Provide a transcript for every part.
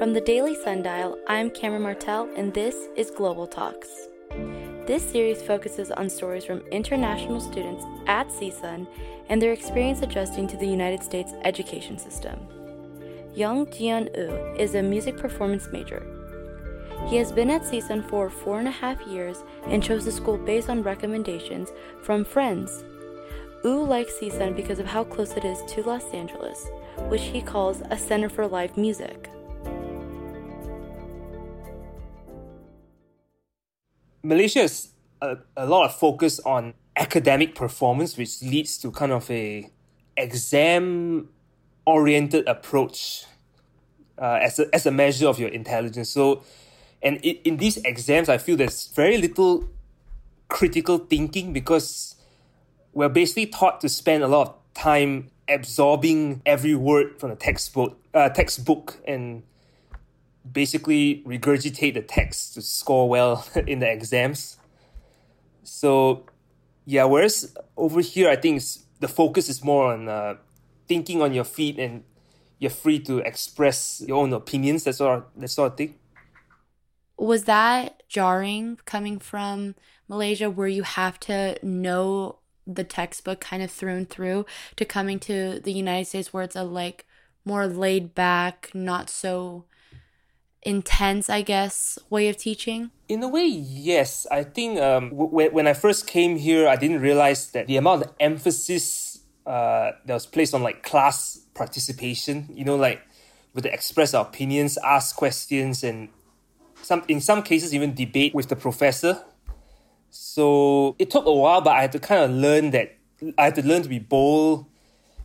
From the Daily Sundial, I'm Kamryn Martell, and this is Global Talks. This series focuses on stories from international students at CSUN and their experience adjusting to the United States education system. Yong Jian Ooi is a music performance major. He has been at CSUN for four and a half years and chose the school based on recommendations from friends. Ooi likes CSUN because of how close it is to Los Angeles, which he calls a center for live music. Malaysia has a, a lot of focus on academic performance, which leads to kind of a exam oriented approach uh, as, a, as a measure of your intelligence. So, and it, in these exams, I feel there's very little critical thinking because we're basically taught to spend a lot of time absorbing every word from the textbook, uh, textbook and basically regurgitate the text to score well in the exams. So, yeah, whereas over here, I think the focus is more on uh, thinking on your feet and you're free to express your own opinions, that sort of, that sort of thing. Was that jarring coming from Malaysia where you have to know the textbook kind of through and through to coming to the United States where it's a like more laid back, not so intense, I guess, way of teaching? In a way, yes. I think um, w- when I first came here, I didn't realize that the amount of emphasis uh, that was placed on like class participation, you know, like with the express our opinions, ask questions, and some in some cases even debate with the professor. So it took a while, but I had to kind of learn that I had to learn to be bold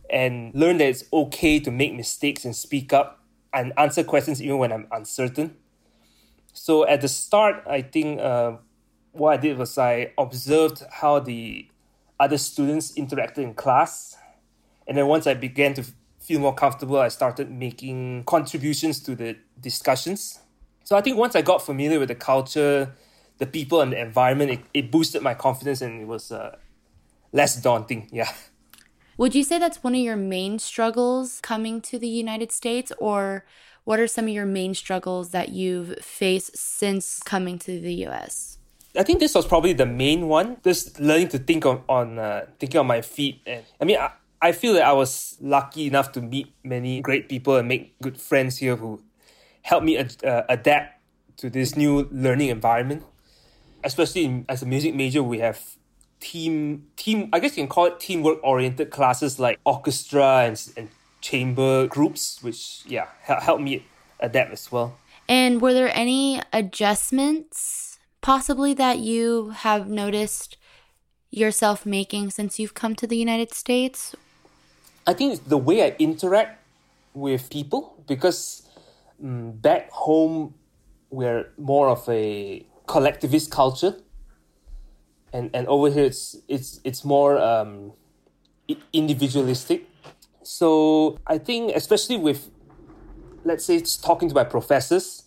and learn that it's okay to make mistakes and speak up and answer questions even when I'm uncertain. So at the start, I think uh, what I did was I observed how the other students interacted in class. And then once I began to feel more comfortable, I started making contributions to the discussions. So I think once I got familiar with the culture, the people, and the environment, it, it boosted my confidence and it was uh, less daunting. Yeah. Would you say that's one of your main struggles coming to the United States, or what are some of your main struggles that you've faced since coming to the US? I think this was probably the main one. Just learning to think on, on uh, thinking on my feet, and I mean, I, I feel that I was lucky enough to meet many great people and make good friends here who helped me ad- uh, adapt to this new learning environment. Especially in, as a music major, we have team team I guess you can call it teamwork oriented classes like orchestra and, and chamber groups, which yeah help me adapt as well. And were there any adjustments possibly that you have noticed yourself making since you've come to the United States? I think it's the way I interact with people because um, back home we're more of a collectivist culture and and over here it's it's it's more um, individualistic. So I think especially with let's say it's talking to my professors,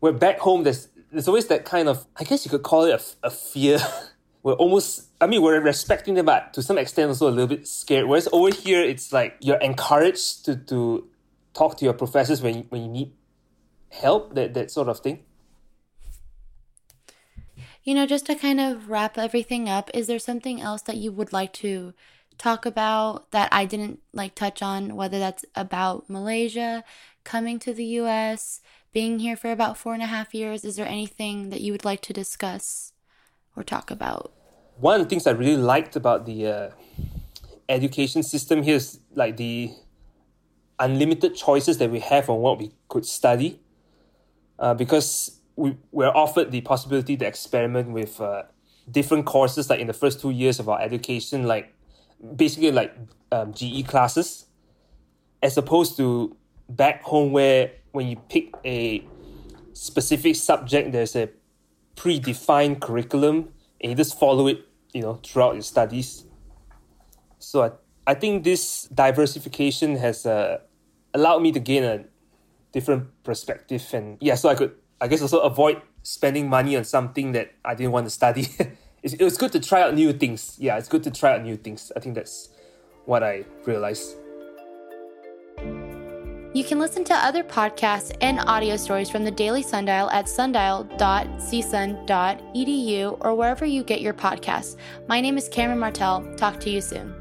we're back home. There's there's always that kind of I guess you could call it a, a fear. we're almost I mean we're respecting them, but to some extent also a little bit scared. Whereas over here it's like you're encouraged to to talk to your professors when when you need help that that sort of thing you know, just to kind of wrap everything up, is there something else that you would like to talk about that I didn't like touch on, whether that's about Malaysia, coming to the US, being here for about four and a half years? Is there anything that you would like to discuss or talk about? One of the things I really liked about the uh, education system here is like the unlimited choices that we have on what we could study. Uh, because we were offered the possibility to experiment with uh, different courses like in the first two years of our education like basically like um, ge classes as opposed to back home where when you pick a specific subject there's a predefined curriculum and you just follow it you know throughout your studies. So i, I think this diversification has uh, allowed me to gain a different perspective and yeah so i could I guess also avoid spending money on something that I didn't want to study. it's, it was good to try out new things. Yeah, it's good to try out new things. I think that's what I realized. You can listen to other podcasts and audio stories from the Daily Sundial at sundial.csun.edu or wherever you get your podcasts. My name is Kamryn Martell. Talk to you soon.